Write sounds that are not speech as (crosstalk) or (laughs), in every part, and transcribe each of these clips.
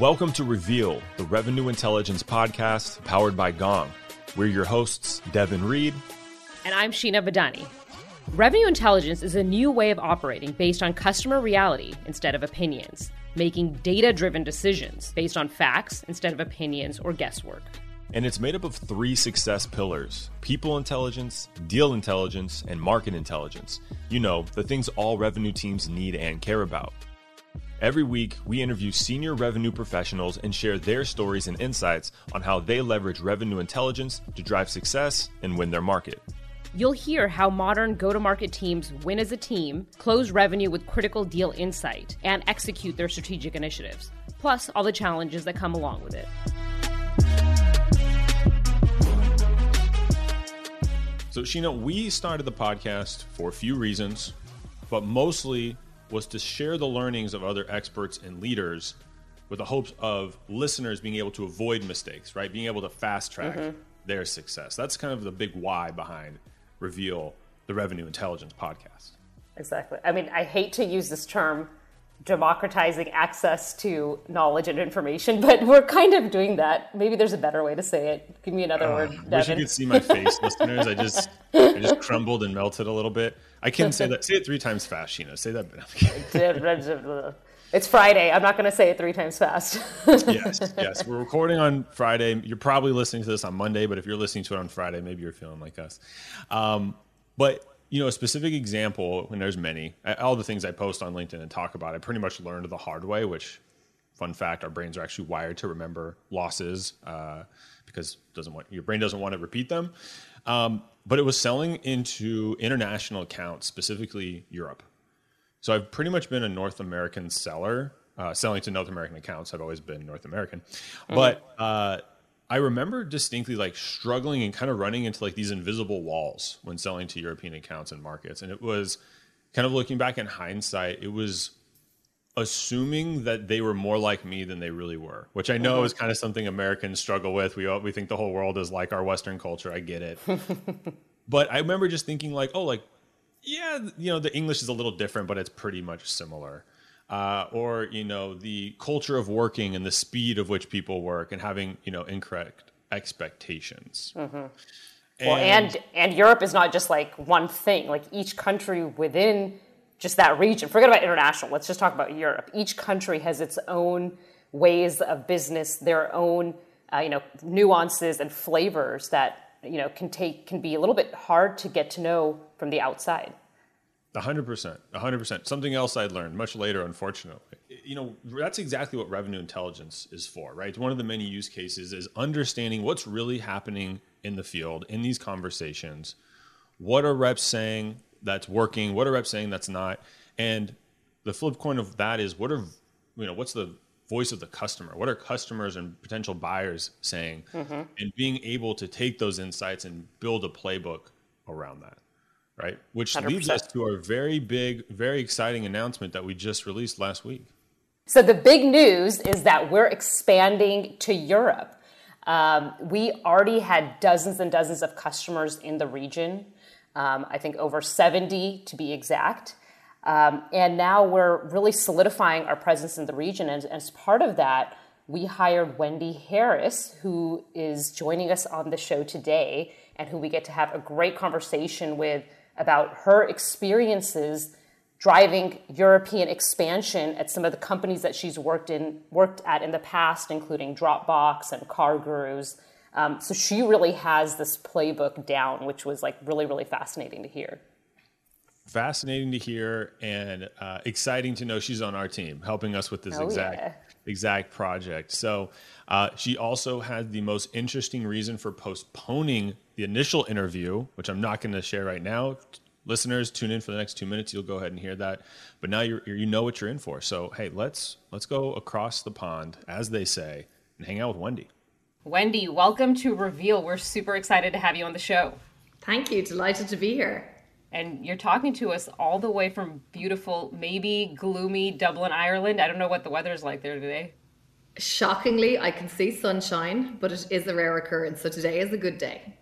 Welcome to Reveal, the revenue intelligence podcast powered by Gong. We're your hosts, Devin Reed. And I'm Sheena Badani. Revenue intelligence is a new way of operating based on customer reality instead of opinions, making data driven decisions based on facts instead of opinions or guesswork. And it's made up of three success pillars people intelligence, deal intelligence, and market intelligence. You know, the things all revenue teams need and care about. Every week, we interview senior revenue professionals and share their stories and insights on how they leverage revenue intelligence to drive success and win their market. You'll hear how modern go to market teams win as a team, close revenue with critical deal insight, and execute their strategic initiatives, plus all the challenges that come along with it. So, Sheena, we started the podcast for a few reasons, but mostly was to share the learnings of other experts and leaders with the hopes of listeners being able to avoid mistakes, right? Being able to fast track mm-hmm. their success. That's kind of the big why behind Reveal, the Revenue Intelligence podcast. Exactly. I mean, I hate to use this term democratizing access to knowledge and information, (laughs) but we're kind of doing that. Maybe there's a better way to say it. Give me another uh, word. Devin. Wish you could see my face, (laughs) listeners. I just I just crumbled and melted a little bit. I can say that. Say it three times fast, Sheena. Say that. (laughs) it's Friday. I'm not going to say it three times fast. (laughs) yes, yes. We're recording on Friday. You're probably listening to this on Monday, but if you're listening to it on Friday, maybe you're feeling like us. Um, but you know, a specific example, and there's many, all the things I post on LinkedIn and talk about, I pretty much learned the hard way, which, fun fact, our brains are actually wired to remember losses uh, because doesn't want your brain doesn't want to repeat them. Um, but it was selling into international accounts, specifically Europe. So I've pretty much been a North American seller, uh, selling to North American accounts. I've always been North American, mm-hmm. but uh, I remember distinctly like struggling and kind of running into like these invisible walls when selling to European accounts and markets. And it was kind of looking back in hindsight, it was assuming that they were more like me than they really were, which I know mm-hmm. is kind of something Americans struggle with. We we think the whole world is like our Western culture. I get it, (laughs) but I remember just thinking like, oh, like yeah, you know, the English is a little different, but it's pretty much similar uh, or you know the culture of working and the speed of which people work and having you know incorrect expectations. Mm-hmm. And, well, and and Europe is not just like one thing. Like each country within just that region. Forget about international. Let's just talk about Europe. Each country has its own ways of business, their own uh, you know nuances and flavors that you know can take can be a little bit hard to get to know from the outside hundred percent, hundred percent. Something else I learned much later, unfortunately. You know, that's exactly what revenue intelligence is for, right? One of the many use cases is understanding what's really happening in the field in these conversations. What are reps saying that's working? What are reps saying that's not? And the flip coin of that is what are you know what's the voice of the customer? What are customers and potential buyers saying? Mm-hmm. And being able to take those insights and build a playbook around that right? Which 100%. leads us to our very big, very exciting announcement that we just released last week. So, the big news is that we're expanding to Europe. Um, we already had dozens and dozens of customers in the region, um, I think over 70 to be exact. Um, and now we're really solidifying our presence in the region. And as part of that, we hired Wendy Harris, who is joining us on the show today, and who we get to have a great conversation with about her experiences driving European expansion at some of the companies that she's worked in worked at in the past, including Dropbox and CarGurus. Um, so she really has this playbook down, which was like really really fascinating to hear. Fascinating to hear and uh, exciting to know she's on our team, helping us with this oh, exact yeah. exact project. So uh, she also had the most interesting reason for postponing the initial interview, which I'm not going to share right now. Listeners, tune in for the next two minutes. You'll go ahead and hear that. But now you you know what you're in for. So hey, let's let's go across the pond, as they say, and hang out with Wendy. Wendy, welcome to Reveal. We're super excited to have you on the show. Thank you. Delighted to be here. And you're talking to us all the way from beautiful, maybe gloomy Dublin, Ireland. I don't know what the weather is like there today. Shockingly, I can see sunshine, but it is a rare occurrence. So today is a good day.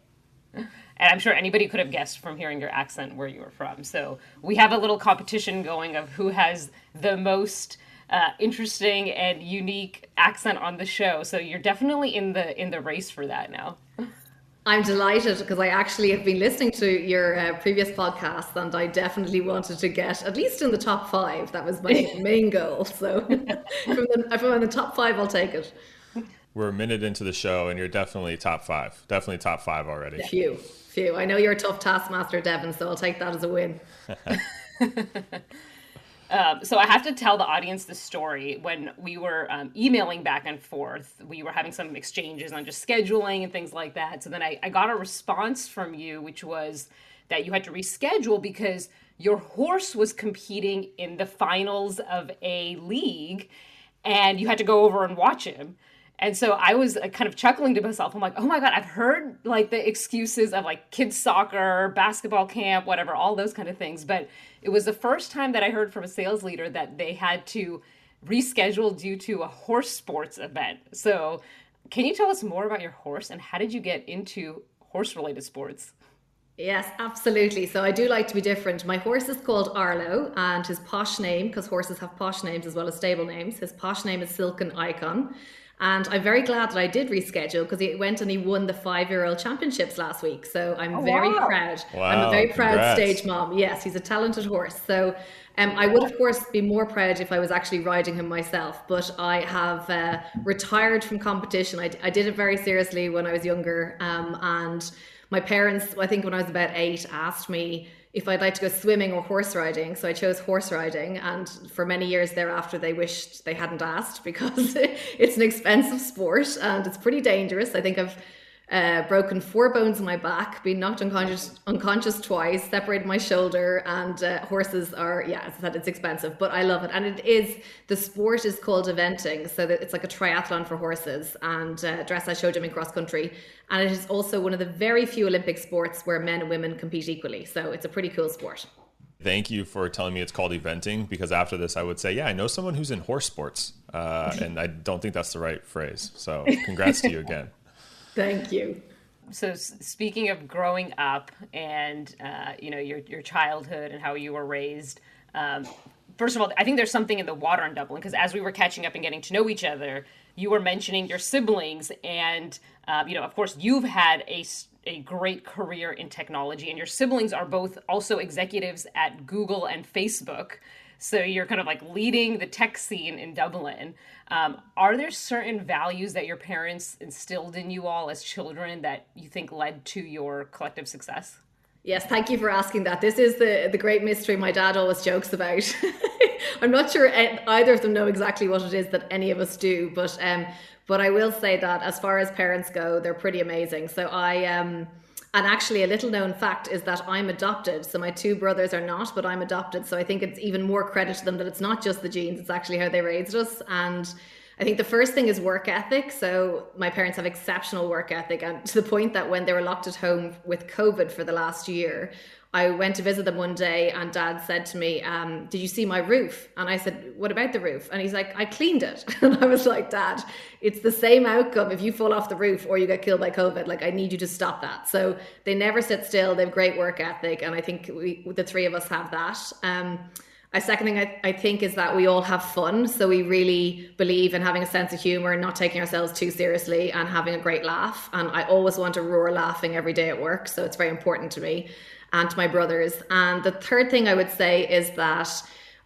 (laughs) And I'm sure anybody could have guessed from hearing your accent where you were from. So we have a little competition going of who has the most uh, interesting and unique accent on the show. So you're definitely in the in the race for that now. I'm delighted because I actually have been listening to your uh, previous podcast and I definitely wanted to get at least in the top five. That was my (laughs) main goal. So (laughs) from the, if I'm in the top five, I'll take it. We're a minute into the show and you're definitely top five. Definitely top five already. Phew, phew. I know you're a tough taskmaster, Devin, so I'll take that as a win. (laughs) Um, so I have to tell the audience the story. When we were um, emailing back and forth, we were having some exchanges on just scheduling and things like that. So then I, I got a response from you, which was that you had to reschedule because your horse was competing in the finals of a league and you had to go over and watch him. And so I was uh, kind of chuckling to myself. I'm like, oh my God, I've heard like the excuses of like kids soccer, basketball camp, whatever, all those kind of things. But it was the first time that I heard from a sales leader that they had to reschedule due to a horse sports event. So can you tell us more about your horse and how did you get into horse related sports? Yes, absolutely. So I do like to be different. My horse is called Arlo, and his posh name, because horses have posh names as well as stable names, his posh name is Silken Icon. And I'm very glad that I did reschedule because he went and he won the five year old championships last week. So I'm oh, very wow. proud. Wow, I'm a very proud congrats. stage mom. Yes, he's a talented horse. So um, I would, of course, be more proud if I was actually riding him myself, but I have uh, retired from competition. I, I, did it very seriously when I was younger. Um, and my parents, I think when I was about eight, asked me if I'd like to go swimming or horse riding. So I chose horse riding. And for many years thereafter, they wished they hadn't asked (laughs) because it's an expensive sport and it's pretty dangerous. I think I've uh, broken four bones in my back, been knocked unconscious unconscious twice, separated my shoulder, and uh, horses are yeah, as I said, it's expensive, but I love it, and it is the sport is called eventing, so that it's like a triathlon for horses, and uh, dressage show jumping cross country, and it is also one of the very few Olympic sports where men and women compete equally, so it's a pretty cool sport. Thank you for telling me it's called eventing because after this, I would say, yeah, I know someone who's in horse sports. Uh, (laughs) and I don't think that's the right phrase. So, congrats to you again. Thank you. So speaking of growing up and uh, you know your your childhood and how you were raised, um, first of all, I think there's something in the water in Dublin because as we were catching up and getting to know each other, you were mentioning your siblings, and uh, you know, of course, you've had a a great career in technology, and your siblings are both also executives at Google and Facebook. So you're kind of like leading the tech scene in Dublin. Um, are there certain values that your parents instilled in you all as children that you think led to your collective success? Yes, thank you for asking that. This is the the great mystery my dad always jokes about. (laughs) I'm not sure either of them know exactly what it is that any of us do, but um, but I will say that as far as parents go, they're pretty amazing. So I um and actually, a little known fact is that I'm adopted. So my two brothers are not, but I'm adopted. So I think it's even more credit to them that it's not just the genes, it's actually how they raised us. And I think the first thing is work ethic. So my parents have exceptional work ethic, and to the point that when they were locked at home with COVID for the last year, I went to visit them one day and dad said to me, um, Did you see my roof? And I said, What about the roof? And he's like, I cleaned it. (laughs) And I was like, Dad, it's the same outcome if you fall off the roof or you get killed by COVID. Like, I need you to stop that. So they never sit still. They have great work ethic. And I think we, the three of us have that. Um, a second thing I, I think is that we all have fun. So we really believe in having a sense of humor and not taking ourselves too seriously and having a great laugh. And I always want to roar laughing every day at work. So it's very important to me and my brothers. And the third thing I would say is that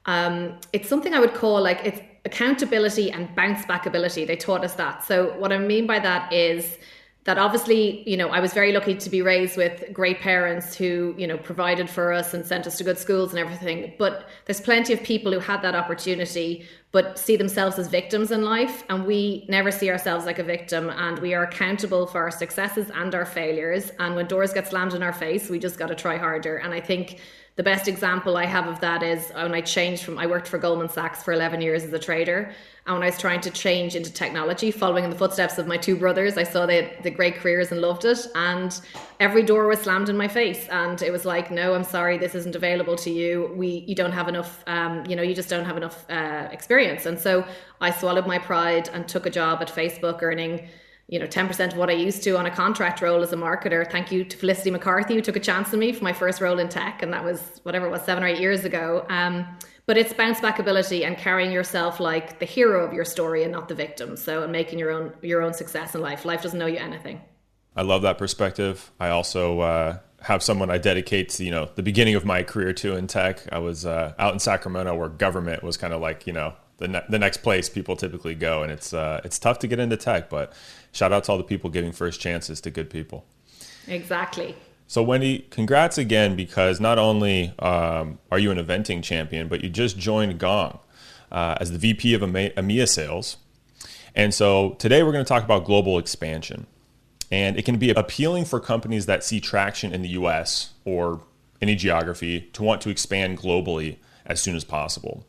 um, it's something I would call like it's accountability and bounce back ability. They taught us that. So what I mean by that is that obviously, you know, I was very lucky to be raised with great parents who, you know, provided for us and sent us to good schools and everything. But there's plenty of people who had that opportunity but see themselves as victims in life. And we never see ourselves like a victim. And we are accountable for our successes and our failures. And when doors get slammed in our face, we just got to try harder. And I think the best example I have of that is when I changed from, I worked for Goldman Sachs for 11 years as a trader. And when I was trying to change into technology, following in the footsteps of my two brothers, I saw they the great careers and loved it. And every door was slammed in my face. And it was like, no, I'm sorry, this isn't available to you. We, you don't have enough, um, you know, you just don't have enough uh, experience. And so I swallowed my pride and took a job at Facebook earning you know, 10% of what I used to on a contract role as a marketer. Thank you to Felicity McCarthy, who took a chance on me for my first role in tech. And that was whatever it was, seven or eight years ago. Um, but it's bounce back ability and carrying yourself like the hero of your story and not the victim. So, and making your own, your own success in life. Life doesn't know you anything. I love that perspective. I also, uh, have someone I dedicate to, you know, the beginning of my career to in tech. I was uh, out in Sacramento where government was kind of like, you know, the, ne- the next place people typically go. And it's, uh, it's tough to get into tech, but shout out to all the people giving first chances to good people. Exactly. So, Wendy, congrats again because not only um, are you an eventing champion, but you just joined Gong uh, as the VP of EMEA sales. And so today we're going to talk about global expansion. And it can be appealing for companies that see traction in the US or any geography to want to expand globally as soon as possible.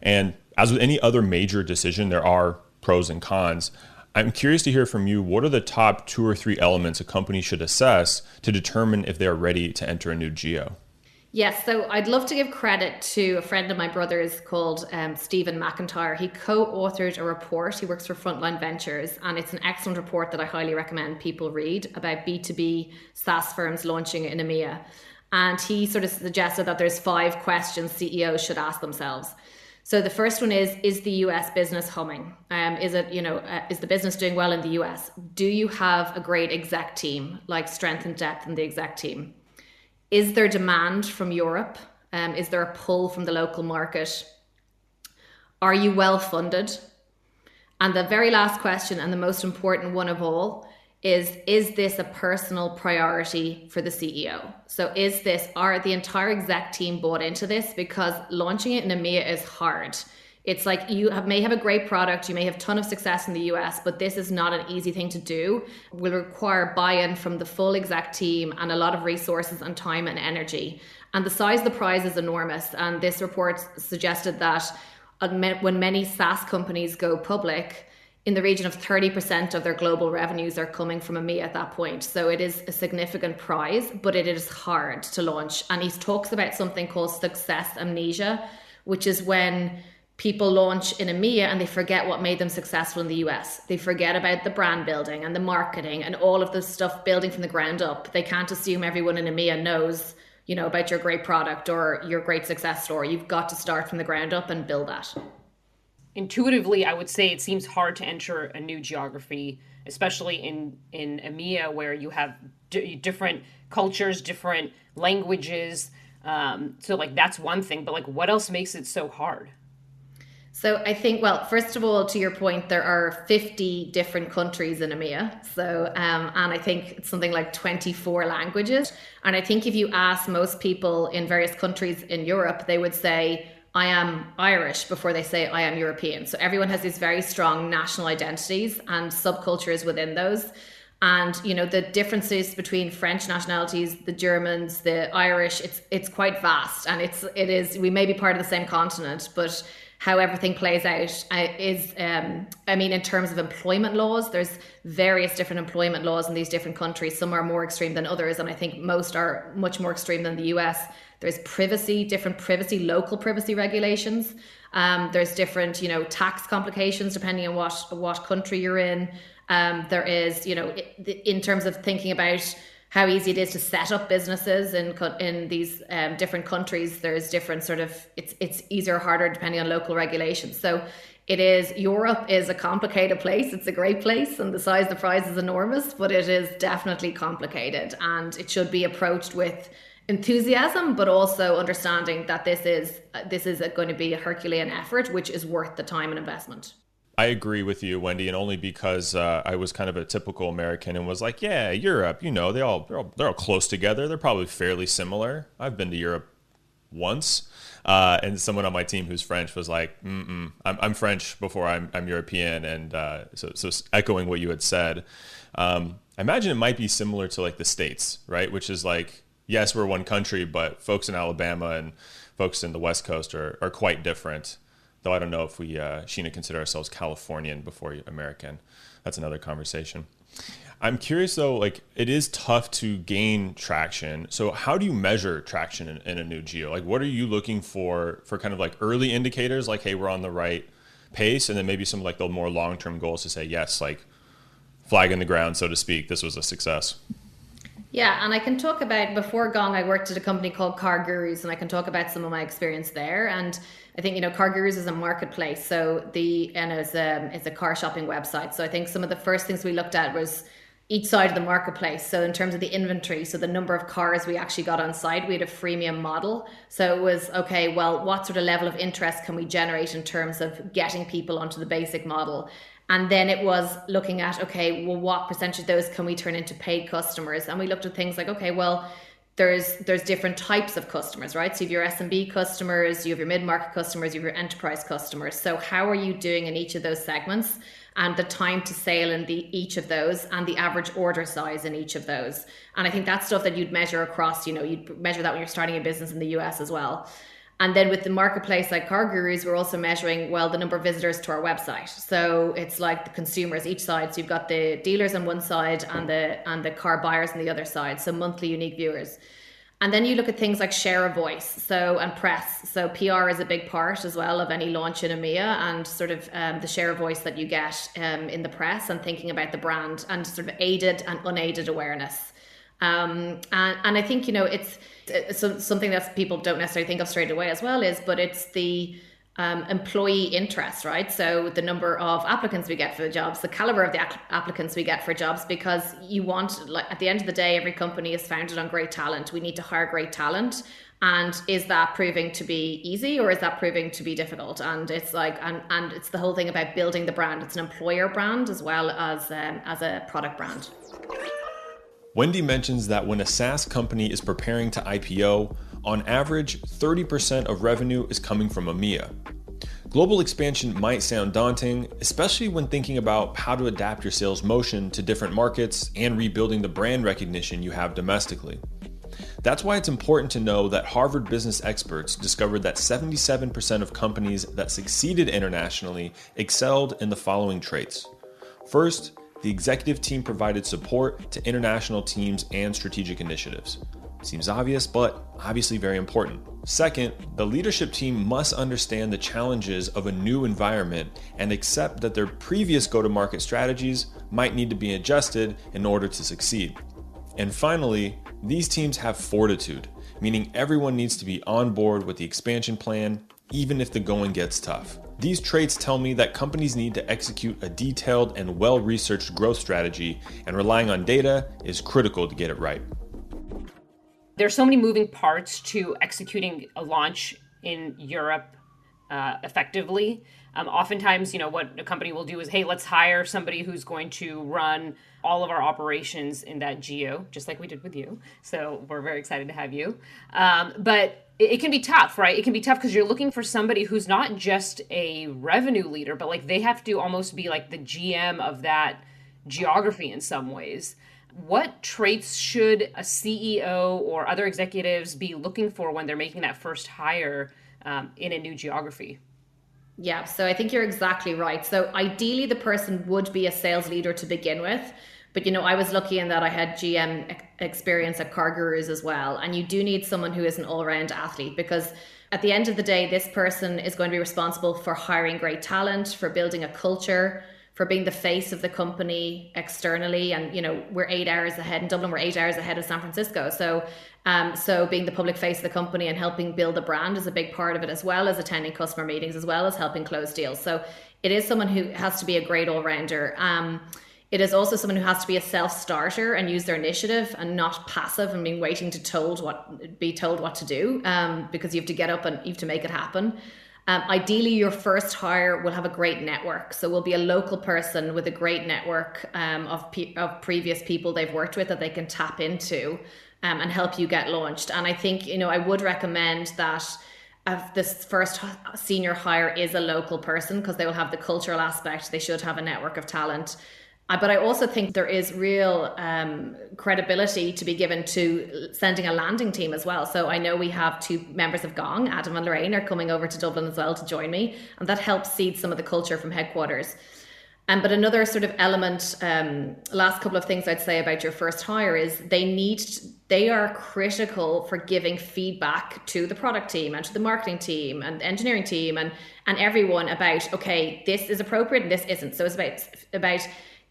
And as with any other major decision, there are pros and cons. I'm curious to hear from you what are the top two or three elements a company should assess to determine if they're ready to enter a new geo? Yes, so I'd love to give credit to a friend of my brother's called um, Stephen McIntyre. He co authored a report. He works for Frontline Ventures, and it's an excellent report that I highly recommend people read about B2B SaaS firms launching in EMEA. And he sort of suggested that there's five questions CEOs should ask themselves. So the first one is: Is the US business humming? Um, is it you know uh, is the business doing well in the US? Do you have a great exec team, like strength and depth in the exec team? Is there demand from Europe? Um, is there a pull from the local market? Are you well funded? And the very last question, and the most important one of all, is is this a personal priority for the CEO? So is this are the entire exec team bought into this because launching it in EMEA is hard. It's like you have, may have a great product, you may have ton of success in the US, but this is not an easy thing to do. It will require buy-in from the full exec team and a lot of resources and time and energy. And the size of the prize is enormous. And this report suggested that uh, when many SaaS companies go public, in the region of 30% of their global revenues are coming from EMEA at that point. So it is a significant prize, but it is hard to launch. And he talks about something called success amnesia, which is when people launch in EMEA and they forget what made them successful in the US. They forget about the brand building and the marketing and all of the stuff building from the ground up. They can't assume everyone in EMEA knows, you know, about your great product or your great success story. You've got to start from the ground up and build that intuitively, I would say it seems hard to enter a new geography, especially in in EMEA where you have d- different cultures, different languages. Um, so like that's one thing, but like what else makes it so hard? So I think, well, first of all, to your point, there are 50 different countries in EMEA. So, um, and I think it's something like 24 languages. And I think if you ask most people in various countries in Europe, they would say, I am Irish before they say I am European. So everyone has these very strong national identities and subcultures within those. And you know the differences between French nationalities, the Germans, the Irish, it's it's quite vast, and it's it is we may be part of the same continent, but how everything plays out uh, is um, i mean in terms of employment laws there's various different employment laws in these different countries some are more extreme than others and i think most are much more extreme than the us there's privacy, different privacy, local privacy regulations. Um, there's different, you know, tax complications depending on what what country you're in. Um, there is, you know, in terms of thinking about how easy it is to set up businesses in in these um, different countries. There's different sort of it's it's easier or harder depending on local regulations. So it is Europe is a complicated place. It's a great place, and the size of the prize is enormous, but it is definitely complicated, and it should be approached with enthusiasm but also understanding that this is this is going to be a herculean effort which is worth the time and investment I agree with you, Wendy, and only because uh, I was kind of a typical American and was like, "Yeah, Europe, you know, they all they're, all they're all close together. They're probably fairly similar." I've been to Europe once, uh, and someone on my team who's French was like, Mm-mm, I'm, I'm French before I'm, I'm European," and uh, so so echoing what you had said, um, I imagine it might be similar to like the states, right? Which is like yes, we're one country, but folks in Alabama and folks in the West Coast are, are quite different. Though I don't know if we, uh, Sheena, consider ourselves Californian before American. That's another conversation. I'm curious though, like it is tough to gain traction. So how do you measure traction in, in, a new geo? Like what are you looking for for kind of like early indicators like, hey, we're on the right pace, and then maybe some like the more long term goals to say, yes, like flag in the ground, so to speak, this was a success. Yeah, and I can talk about before Gong, I worked at a company called CarGurus, and I can talk about some of my experience there. And I think you know, CarGurus is a marketplace, so the and it's a it's a car shopping website. So I think some of the first things we looked at was each side of the marketplace. So in terms of the inventory, so the number of cars we actually got on site, we had a freemium model. So it was okay. Well, what sort of level of interest can we generate in terms of getting people onto the basic model? And then it was looking at, okay, well, what percentage of those can we turn into paid customers? And we looked at things like, okay, well, there's there's different types of customers, right? So you have your SMB customers, you have your mid-market customers, you have your enterprise customers. So how are you doing in each of those segments? And the time to sale in the each of those and the average order size in each of those. And I think that's stuff that you'd measure across, you know, you'd measure that when you're starting a business in the US as well. And then with the marketplace like CarGurus, we're also measuring, well, the number of visitors to our website. So it's like the consumers each side. So you've got the dealers on one side and the and the car buyers on the other side. So monthly unique viewers. And then you look at things like share of voice, so and press. So PR is a big part as well of any launch in EMEA, and sort of um, the share of voice that you get um, in the press, and thinking about the brand, and sort of aided and unaided awareness. Um, and, and I think you know it's, it's something that people don't necessarily think of straight away as well is, but it's the um, employee interest, right? So the number of applicants we get for the jobs, the caliber of the applicants we get for jobs, because you want, like, at the end of the day, every company is founded on great talent. We need to hire great talent. And is that proving to be easy or is that proving to be difficult? And it's like, and, and it's the whole thing about building the brand. It's an employer brand as well as um, as a product brand. Wendy mentions that when a SaaS company is preparing to IPO, on average, 30% of revenue is coming from EMEA. Global expansion might sound daunting, especially when thinking about how to adapt your sales motion to different markets and rebuilding the brand recognition you have domestically. That's why it's important to know that Harvard business experts discovered that 77% of companies that succeeded internationally excelled in the following traits. First, the executive team provided support to international teams and strategic initiatives. Seems obvious, but obviously very important. Second, the leadership team must understand the challenges of a new environment and accept that their previous go to market strategies might need to be adjusted in order to succeed. And finally, these teams have fortitude, meaning everyone needs to be on board with the expansion plan, even if the going gets tough. These traits tell me that companies need to execute a detailed and well researched growth strategy, and relying on data is critical to get it right. There's so many moving parts to executing a launch in Europe uh, effectively. Um, oftentimes, you know, what a company will do is, hey, let's hire somebody who's going to run all of our operations in that geo, just like we did with you. So we're very excited to have you. Um, but it, can be tough, right? It can be tough because you're looking for somebody who's not just a revenue leader, but like they have to almost be like the GM of that geography in some ways. What traits should a CEO or other executives be looking for when they're making that first hire um, in a new geography? Yeah, so I think you're exactly right. So ideally, the person would be a sales leader to begin with. But you know, I was lucky in that I had GM experience at CarGurus as well. And you do need someone who is an all round athlete because at the end of the day, this person is going to be responsible for hiring great talent, for building a culture, for being the face of the company externally. And you know, we're eight hours ahead in Dublin. We're eight hours ahead of San Francisco. So, um, so being the public face of the company and helping build a brand is a big part of it, as well as attending customer meetings, as well as helping close deals. So, it is someone who has to be a great all rounder. Um, it is also someone who has to be a self-starter and use their initiative and not passive and being waiting to told what be told what to do um, because you have to get up and you have to make it happen. Um, ideally, your first hire will have a great network. So, will be a local person with a great network um, of, pe- of previous people they've worked with that they can tap into um, and help you get launched. And I think, you know, I would recommend that uh, this first senior hire is a local person because they will have the cultural aspect. They should have a network of talent. But I also think there is real um, credibility to be given to sending a landing team as well. So I know we have two members of Gong, Adam and Lorraine, are coming over to Dublin as well to join me, and that helps seed some of the culture from headquarters. Um, but another sort of element, um, last couple of things I'd say about your first hire is they need, they are critical for giving feedback to the product team and to the marketing team and the engineering team and and everyone about okay, this is appropriate and this isn't. So it's about about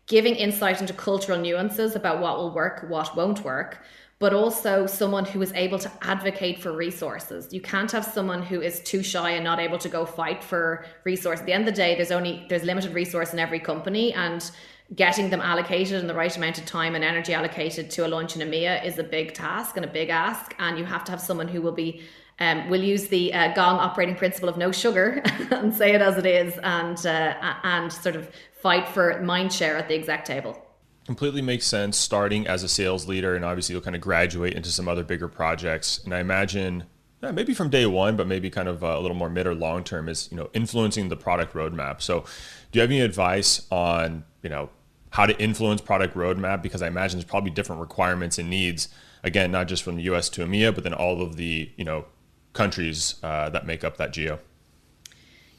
giving insight into cultural nuances about what will work, what won't work, but also someone who is able to advocate for resources. You can't have someone who is too shy and not able to go fight for resource. At the end of the day, there's only there's limited resource in every company and getting them allocated and the right amount of time and energy allocated to a launch in EMEA is a big task and a big ask. And you have to have someone who will be um, we'll use the uh, Gong operating principle of no sugar (laughs) and say it as it is, and uh, and sort of fight for mind share at the exec table. Completely makes sense starting as a sales leader and obviously you'll kind of graduate into some other bigger projects. And i imagine yeah, maybe from day one but maybe kind of uh, a little more mid or long term is you know influencing the product roadmap. So do you have any advice on you know how to influence product roadmap? Because i imagine there's probably different requirements and needs again not just from the us to emea but then all of the you know countries uh, that make up that geo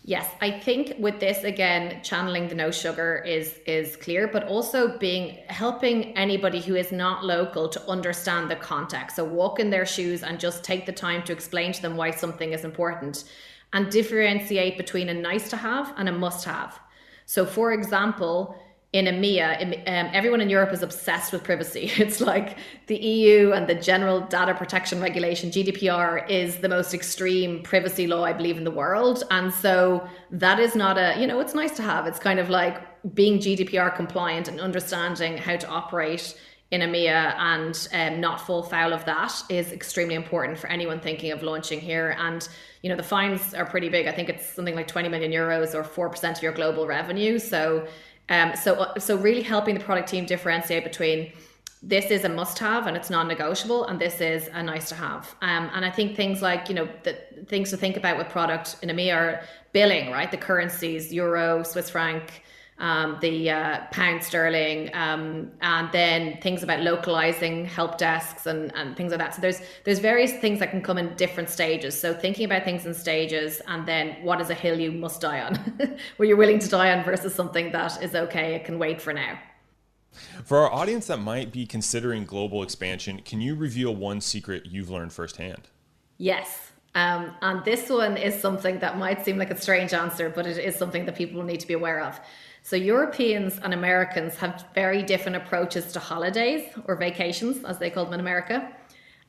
Yes, I think with this again, channeling the no sugar is is clear, but also being helping anybody who is not local to understand the context. So walk in their shoes and just take the time to explain to them why something is important and differentiate between a nice to have and a must have. So for example, in EMEA, um, everyone in Europe is obsessed with privacy. (laughs) It's like the EU and the General Data Protection Regulation, GDPR, is the most extreme privacy law, I believe, in the world. And so that is not a, you know, it's nice to have. It's kind of like being GDPR compliant and understanding how to operate in EMEA and um, not fall foul of that is extremely important for anyone thinking of launching here. And, you know, the fines are pretty big. I think it's something like 20 million euros or 4% of your global revenue. So, um, so, uh, so really helping the product team differentiate between this is a must-have and it's non-negotiable, and this is a nice-to-have. Um, and I think things like you know the things to think about with product in EMEA are billing, right? The currencies, euro, Swiss franc, um, the uh, pound sterling, um, and then things about localizing help desks and, and things like that. So there's there's various things that can come in different stages. So thinking about things in stages, and then what is a hill you must die on, (laughs) where you're willing to die on, versus something that is okay, it can wait for now. For our audience that might be considering global expansion, can you reveal one secret you've learned firsthand? Yes. Um, and this one is something that might seem like a strange answer, but it is something that people need to be aware of. So Europeans and Americans have very different approaches to holidays or vacations, as they call them in America.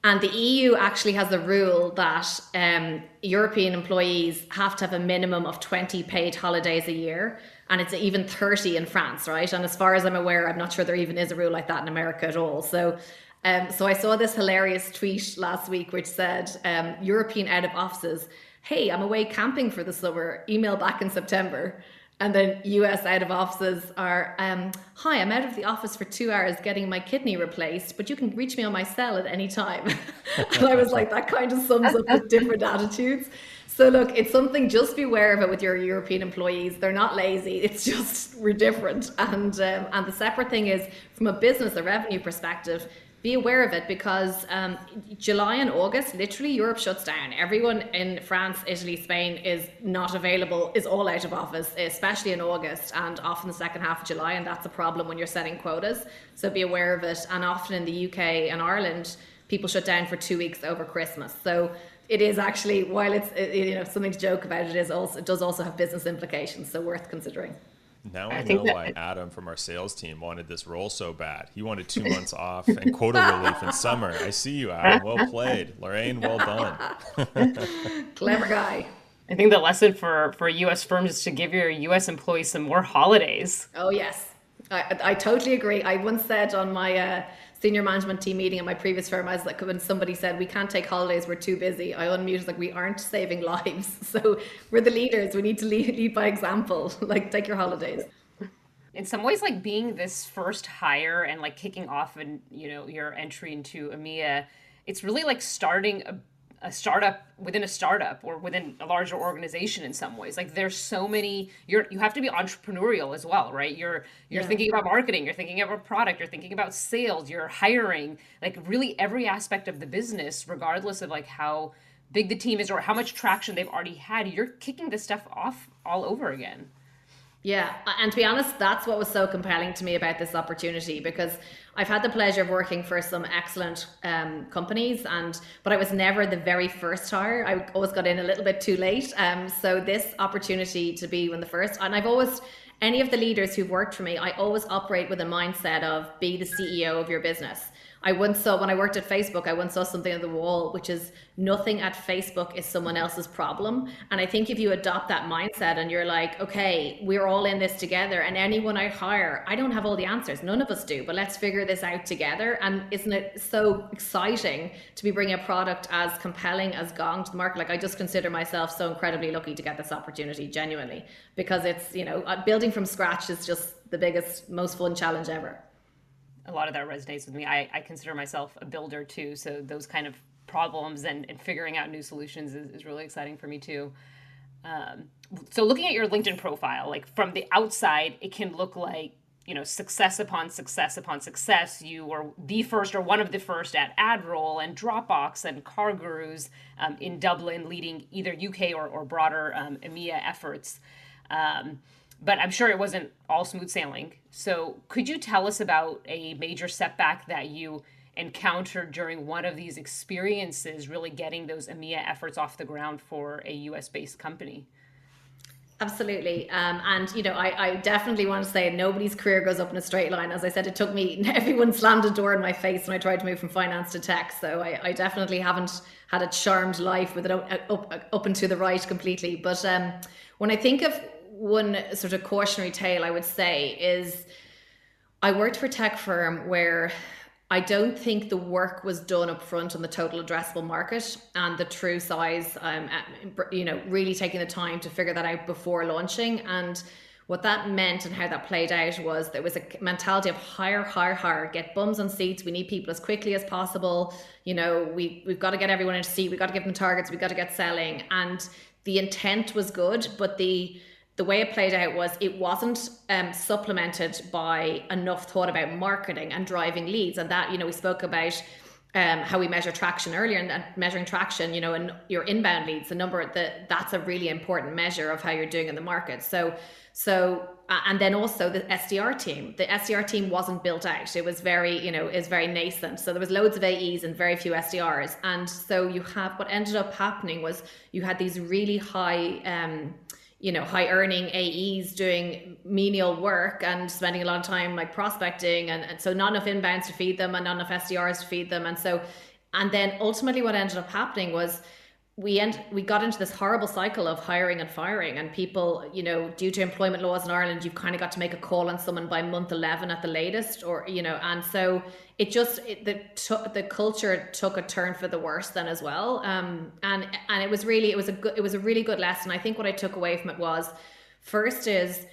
And the EU actually has a rule that um, European employees have to have a minimum of 20 paid holidays a year. And it's even 30 in France, right? And as far as I'm aware, I'm not sure there even is a rule like that in America at all. So um, so I saw this hilarious tweet last week which said um, European out of offices, hey, I'm away camping for the summer, email back in September. And then US out of offices are, um, hi, I'm out of the office for two hours getting my kidney replaced, but you can reach me on my cell at any time. (laughs) and I was like, that kind of sums up the different attitudes. So look, it's something. Just be aware of it with your European employees. They're not lazy. It's just we're different. And um, and the separate thing is from a business, a revenue perspective be aware of it because um, July and August, literally Europe shuts down. Everyone in France, Italy, Spain is not available, is all out of office, especially in August and often the second half of July. And that's a problem when you're setting quotas. So be aware of it. And often in the UK and Ireland, people shut down for two weeks over Christmas. So it is actually, while it's you know something to joke about, it is also it does also have business implications. So worth considering. Now I, I know that, why Adam from our sales team wanted this role so bad. He wanted two months (laughs) off and quota relief in summer. I see you, Adam. Well played, Lorraine. Well done. (laughs) Clever guy. I think the lesson for for U.S. firms is to give your U.S. employees some more holidays. Oh yes, I, I totally agree. I once said on my uh, senior management team meeting at my previous firm, I was like, when somebody said we can't take holidays, we're too busy. I unmuted like we aren't saving (laughs) lives, so we're the leaders. We need to lead, lead by example. (laughs) like take your holidays. In some ways, like being this first hire and like kicking off and you know your entry into EMEA, it's really like starting a a startup within a startup or within a larger organization in some ways. Like there's so many you're you have to be entrepreneurial as well right? You're you're yeah. thinking about marketing you're thinking about product you're thinking about sales you're hiring like really every aspect of the business regardless of like how big the team is or how much traction they've already had you're kicking this stuff off all over again. Yeah, and to be honest, that's what was so compelling to me about this opportunity because I've had the pleasure of working for some excellent um, companies, and but I was never the very first hire. I always got in a little bit too late. Um, so this opportunity to be one of the first, and I've always any of the leaders who've worked for me, I always operate with a mindset of be the CEO of your business. I once saw when I worked at Facebook, I once saw something on the wall, which is nothing at Facebook is someone else's problem. And I think if you adopt that mindset and you're like, okay, we're all in this together, and anyone I hire, I don't have all the answers, none of us do, but let's figure this out together. And isn't it so exciting to be bringing a product as compelling as Gong to the market? Like I just consider myself so incredibly lucky to get this opportunity, genuinely, because it's you know uh, building from scratch is just the biggest, most fun challenge ever a lot of that resonates with me. I, I consider myself a builder too, so those kind of problems and, and figuring out new solutions is, is really exciting for me too. Um, so looking at your LinkedIn profile, like from the outside, it can look like you know success upon success upon success. You were the first or one of the first at AdRoll and Dropbox and CarGurus um, in Dublin, leading either UK or, or broader um, EMEA efforts. Um, but I'm sure it wasn't all smooth sailing. So, could you tell us about a major setback that you encountered during one of these experiences, really getting those EMEA efforts off the ground for a US based company? Absolutely. Um, and, you know, I, I, definitely want to say nobody's career goes up in a straight line. As I said, it took me, (laughs) everyone slammed a door in my face when I tried to move from finance to tech. So I, I definitely haven't had a charmed life with it up, up, up and to the right completely. But um, when I think of one sort of cautionary tale I would say is I worked for a tech firm where I don't think the work was done up front on the total addressable market and the true size. Um, you know, really taking the time to figure that out before launching. And what that meant and how that played out was there was a mentality of hire, hire, hire, get bums on seats. We need people as quickly as possible. You know, we we've got to get everyone in a seat. We've got to give them targets. We've got to get selling. And the intent was good, but the the way it played out was it wasn't um, supplemented by enough thought about marketing and driving leads. And that, you know, we spoke about um, how we measure traction earlier and, measuring traction, you know, and your inbound leads, the number that that's a really important measure of how you're doing in the market. So, so, and then also the SDR team, the SDR team wasn't built out. It was very, you know, is very nascent. So there was loads of AEs and very few SDRs. And so you have, what ended up happening was you had these really high, um, you know high earning AEs doing menial work and spending a lot of time like prospecting and, and so not enough inbounds to feed them and not enough SDRs to feed them. And so and then ultimately what ended up happening was we end we got into this horrible cycle of hiring and firing and people you know due to employment laws in Ireland you've kind of got to make a call on someone by month 11 at the latest or you know and so it just it, the the culture took a turn for the worse then as well um and and it was really it was a good it was a really good lesson I think what I took away from it was first is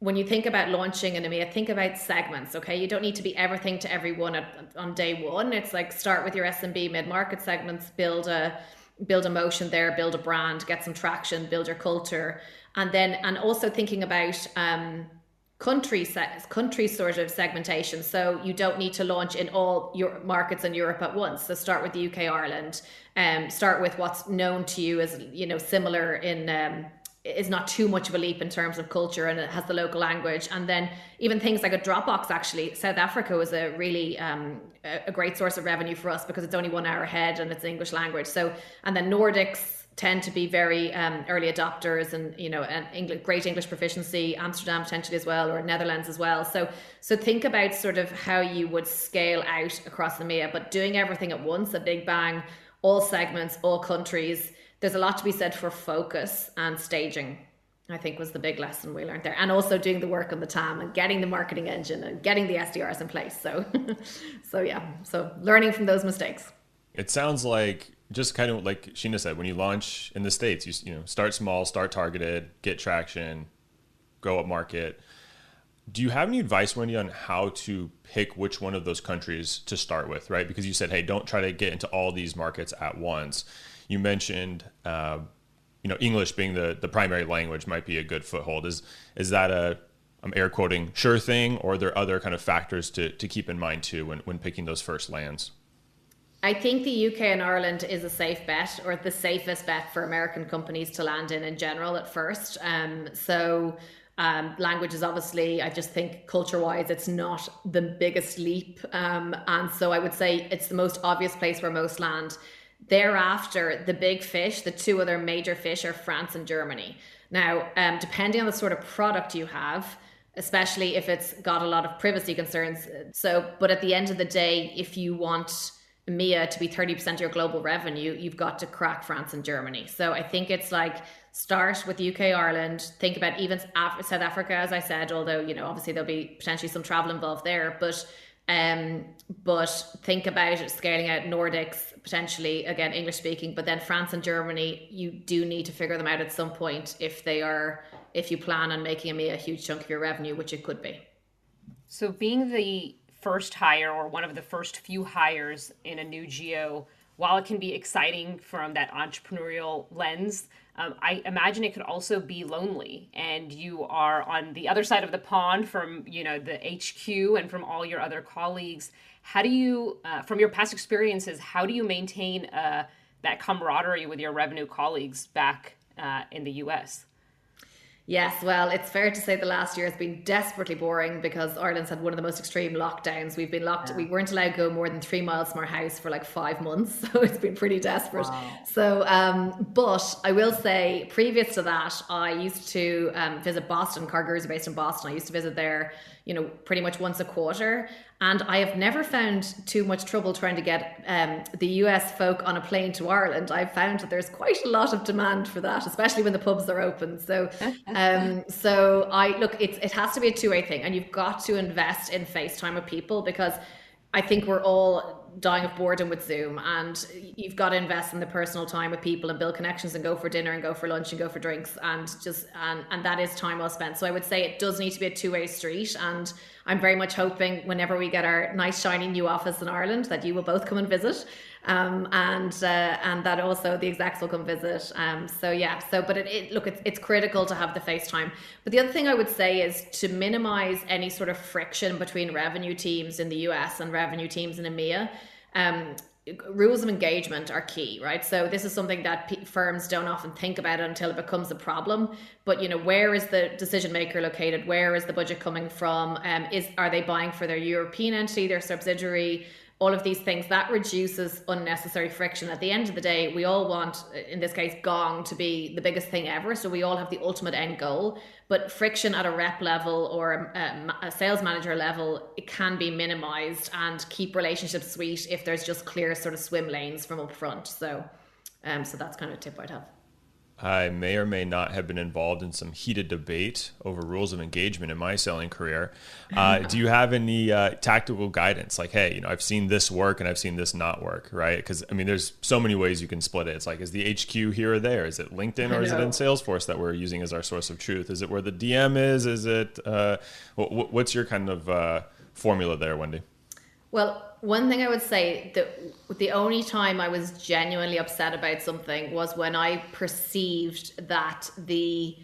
when you think about launching an EMEA, think about segments, okay? You don't need to be everything to everyone at, on day one. It's like start with your SMB mid-market segments, build a build emotion there, build a brand, get some traction, build your culture, and then and also thinking about um, country set, country sort of segmentation. So you don't need to launch in all your markets in Europe at once. So start with the UK, Ireland, and um, start with what's known to you as you know similar in. Um, is not too much of a leap in terms of culture and it has the local language. And then even things like a dropbox actually south africa was a really um, a great source of revenue for us because it's only one hour ahead and it's english language. So and then nordics tend to be very um, early adopters and you know and English, great english proficiency amsterdam potentially as well or netherlands as well. So so think about sort of how you would scale out across the EMEA but doing everything at once a big bang all segments all countries there's a lot to be said for focus and staging. I think was the big lesson we learned there, and also doing the work on the TAM and getting the marketing engine and getting the SDRs in place. So, (laughs) so yeah, so learning from those mistakes. It sounds like just kind of like Sheena said, when you launch in the states, you you know start small, start targeted, get traction, go up market. Do you have any advice, Wendy, on how to pick which one of those countries to start with? Right, because you said, hey, don't try to get into all these markets at once you mentioned uh, you know English being the the primary language might be a good foothold. Is is that a I'm air quoting sure thing, or are there other kind of factors to to keep in mind too when when picking those first lands? I think the UK and Ireland is a safe bet, or the safest bet for American companies to land in in general at first. Um, so Um, language is obviously, I just think culture wise, it's not the biggest leap. Um, and so I would say it's the most obvious place where most land. Thereafter, the big fish, the two other major fish are France and Germany. Now, um, depending on the sort of product you have, especially if it's got a lot of privacy concerns. So, but at the end of the day, if you want EMEA to be 30% of your global revenue, you've got to crack France and Germany. So I think it's like start with UK, Ireland, think about even South Africa, as I said, although, you know, obviously there'll be potentially some travel involved there, but um, but think about scaling out Nordics, potentially again English speaking, but then France and Germany, you do need to figure them out at some point if they are if you plan on making EMEA a huge chunk of your revenue, which it could be. So being the first hire or one of the first few hires in a new geo, while it can be exciting from that entrepreneurial lens, um, I imagine it could also be lonely, and you are on the other side of the pond from you know the HQ and from all your other colleagues. How do you, uh, from your past experiences, how do you maintain uh, that camaraderie with your revenue colleagues back uh, in the US? Yes, well, it's fair to say the last year has been desperately boring because Ireland's had one of the most extreme lockdowns. We've been locked, yeah. we weren't allowed to go more than three miles from our house for like five months. (laughs) So it's been pretty desperate. Wow. So, um, but I will say, previous to that, I used to um, visit Boston. CarGurus are based in Boston. I used to visit there you know, pretty much once a quarter. And I have never found too much trouble trying to get um, the US folk on a plane to Ireland. I've found that there's quite a lot of demand for that, especially when the pubs are open. So, (laughs) um, so I look, it's, it has to be a two way thing, and you've got to invest in FaceTime with people because I think we're all dying of boredom with Zoom, and you've got to invest in the personal time with people and build connections and go for dinner and go for lunch and go for drinks and just and and that is time well spent. So I would say it does need to be a two way street, and I'm very much hoping whenever we get our nice shiny new office in Ireland that you will both come and visit um, and uh, and that also the execs will come visit. Um, so yeah, so but it, it, look, it's it's critical to have the FaceTime. But the other thing I would say is to minimize any sort of friction between revenue teams in the US and revenue teams in EMEA. Um, rules of engagement are key right? So this is something that p- firms don't often think about until it becomes a problem. But you know where is the decision maker located? Where is the budget coming from? Um, is are they buying for their european entity their subsidiary all of these things that reduces unnecessary friction. At the end of the day we all want in this case gong to be the biggest thing ever so we all have the ultimate end goal. But friction at a rep level or a, a sales manager level it can be minimized and keep relationships sweet if there's just clear sort of swim lanes from up front. So um so that's kind of a tip i'd have I may or may not have been involved in some heated debate over rules of engagement in my selling career. Uh, (laughs) do you have any uh, tactical guidance? Like, hey, you know, I've seen this work and I've seen this not work, right? Because I mean, there's so many ways you can split it. It's like, is the HQ here or there? Is it LinkedIn or is it in Salesforce that we're using as our source of truth? Is it where the DM is? Is it? Uh, what's your kind of uh, formula there, Wendy? Well, one thing I would say that the only time I was genuinely upset about something was when I perceived that the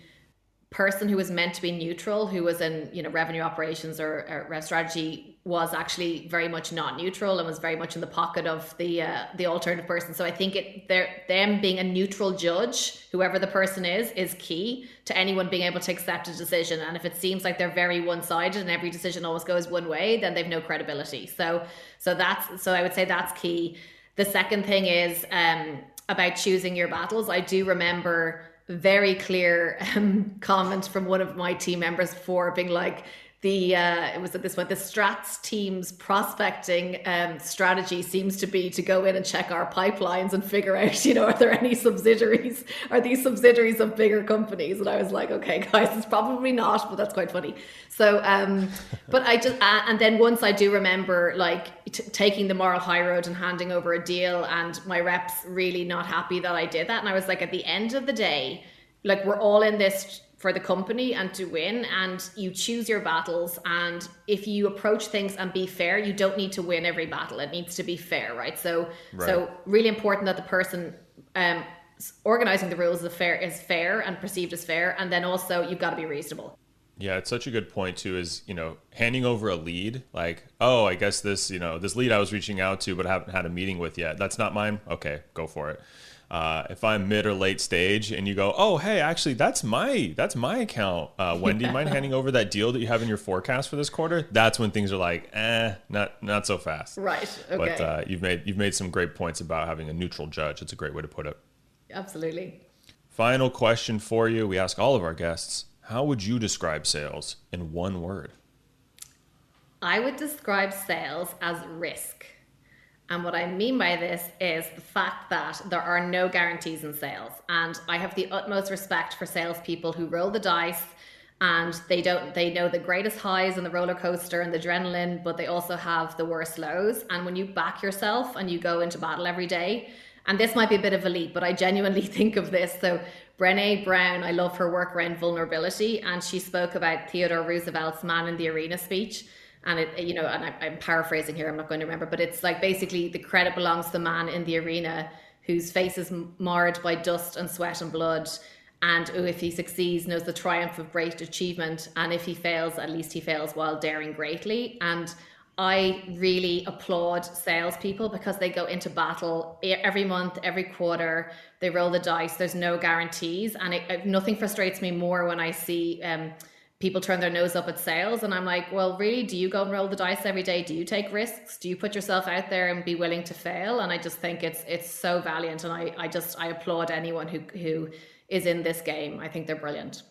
person who was meant to be neutral, who was in you know revenue operations or, or strategy, was actually very much not neutral and was very much in the pocket of the uh, the alternative person. So I think it they're them being a neutral judge, whoever the person is, is key to anyone being able to accept a decision. And if it seems like they're very one sided and every decision always goes one way, then they've no credibility. So so that's so I would say that's key. The second thing is um, about choosing your battles. I do remember very clear (laughs) um, comment from one of my team members before being like the uh, it was at this point the strats team's prospecting um, strategy seems to be to go in and check our pipelines and figure out (laughs) you know are there any subsidiaries are these subsidiaries of bigger companies? And i was like okay guys it's probably not but that's quite funny. So um (laughs) but i just uh, and then once i do remember like t- taking the moral high road and handing over a deal and my reps really not happy that i did that and i was like at the end of the day like we're all in this for the company and to win and you choose your battles and if you approach things and be fair you don't need to win every battle it needs to be fair right so right. so really important that the person um organizing the rules is fair is fair and perceived as fair and then also you've got to be reasonable yeah, it's such a good point too. Is you know handing over a lead, like oh, I guess this you know this lead I was reaching out to, but I haven't had a meeting with yet. That's not mine. Okay, go for it. Uh, if I'm mid or late stage and you go, oh hey, actually that's my that's my account, uh, (laughs) Wendy, mind handing over that deal that you have in your forecast for this quarter? That's when things are like, eh, not not so fast. Right. Okay. But uh, you've made you've made some great points about having a neutral judge. It's a great way to put it. Absolutely. Final question for you. We ask all of our guests: How would you describe sales in one word? I would describe sales as risk. And what I mean by this is the fact that there are no guarantees in sales. And I have the utmost respect for salespeople who roll the dice and they don't they know the greatest highs and the roller coaster and the adrenaline, but they also have the worst lows. And when you back yourself and you go into battle every day, and this might be a bit of a leap, but I genuinely (laughs) think of this. So Brene Brown, I love her work around vulnerability, and she spoke about Theodore Roosevelt's Man in the Arena speech and it you know and I, am paraphrasing here i'm not going to remember but it's like basically the credit belongs to the man in the arena whose face is marred by dust and sweat and blood and who if he succeeds knows the triumph of great achievement and if he fails at least he fails while daring greatly and I really applaud salespeople because they go into battle every month, every quarter. They roll the dice. There's no guarantees, and it, nothing frustrates me more when I see um, people turn their nose up at sales and i'm like well really do you go and roll the dice every day? Do you take risks? Do you put yourself out there and be willing to fail? And i just think it's it's so valiant and i i just i applaud anyone who who is in this game. I think they're brilliant.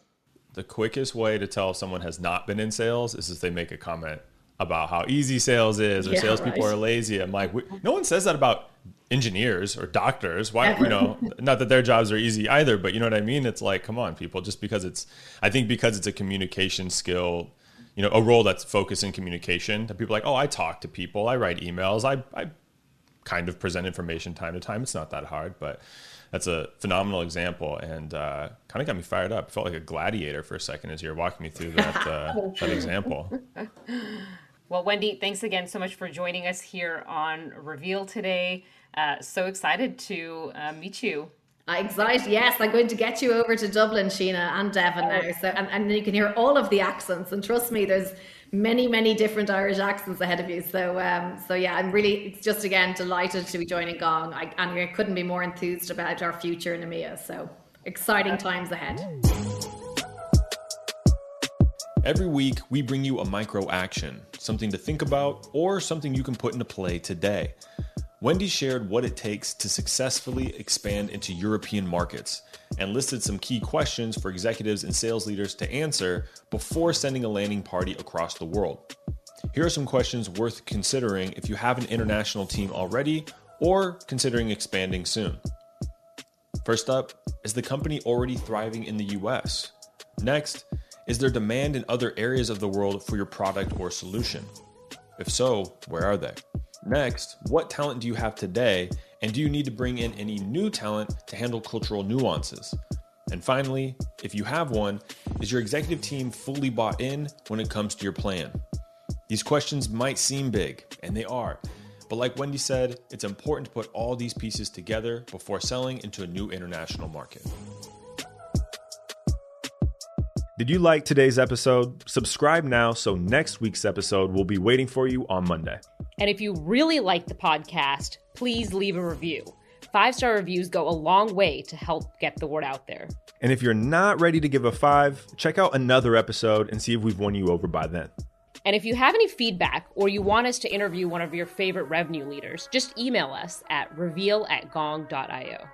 The quickest way to tell if someone has not been in sales is if they make a comment about how easy sales is or yeah, salespeople right. are lazy. I'm like, no one says that about engineers or doctors. Why, you know, (laughs) not that their jobs are easy either, but you know what I mean? It's like, come on, people, just because it's, I think because it's a communication skill, you know, a role that's focused in communication that people are like, oh, I talk to people, I write emails, I, I kind of present information time to time. It's not that hard, but that's a phenomenal example and uh, kind of got me fired up. Felt like a gladiator for a second as you were walking me through that, uh, (laughs) that example. Well, Wendy, thanks again so much for joining us here on Reveal today. Uh, so excited to uh, meet you. Excited, yes. I'm going to get you over to Dublin, Sheena, and Devin now. So, and, and you can hear all of the accents. And trust me, there's many, many different Irish accents ahead of you. So, um, so yeah, I'm really, it's just again delighted to be joining Gong. I, and I couldn't be more enthused about our future in EMEA. So, exciting times ahead. Every week, we bring you a micro action, something to think about, or something you can put into play today. Wendy shared what it takes to successfully expand into European markets and listed some key questions for executives and sales leaders to answer before sending a landing party across the world. Here are some questions worth considering if you have an international team already or considering expanding soon. First up, is the company already thriving in the US? Next, is there demand in other areas of the world for your product or solution? If so, where are they? Next, what talent do you have today, and do you need to bring in any new talent to handle cultural nuances? And finally, if you have one, is your executive team fully bought in when it comes to your plan? These questions might seem big, and they are, but like Wendy said, it's important to put all these pieces together before selling into a new international market. Did you like today's episode? Subscribe now so next week's episode will be waiting for you on Monday. And if you really like the podcast, please leave a review. Five star reviews go a long way to help get the word out there. And if you're not ready to give a five, check out another episode and see if we've won you over by then. And if you have any feedback or you want us to interview one of your favorite revenue leaders, just email us at reveal at gong.io.